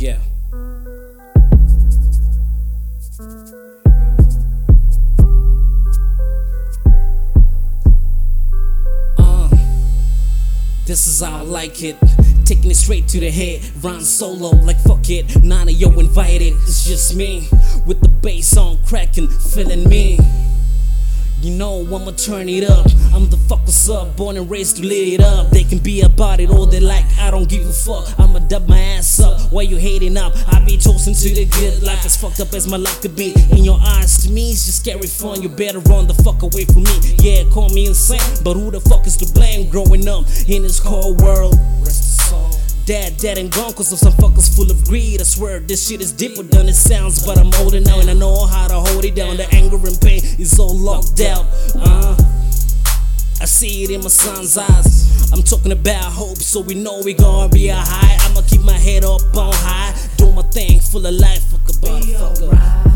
Yeah. Uh, this is how I like it. Taking it straight to the head, run solo like fuck it. None of yo invited, it's just me with the bass on cracking, feeling me. You know I'ma turn it up. I'm the fuck what's up, born and raised to lit it up. They can be about it all they like. I don't give a fuck. I'ma dub my ass up. Why you hating up? I be toasting to the good life as fucked up as my life could be. In your eyes, to me, it's just scary fun. You better run the fuck away from me. Yeah, call me insane, but who the fuck is to blame? Growing up in this cold world. Dad, dead and gone cause of some fuckers full of greed. I swear this shit is deeper than it sounds, but I'm older now and I know how to hold it down. The anger and pain is all locked out. Uh, I see it in my son's eyes. I'm talking about hope, so we know we gonna be a high. I'ma keep my head up on high, do my thing, full of life. Fuck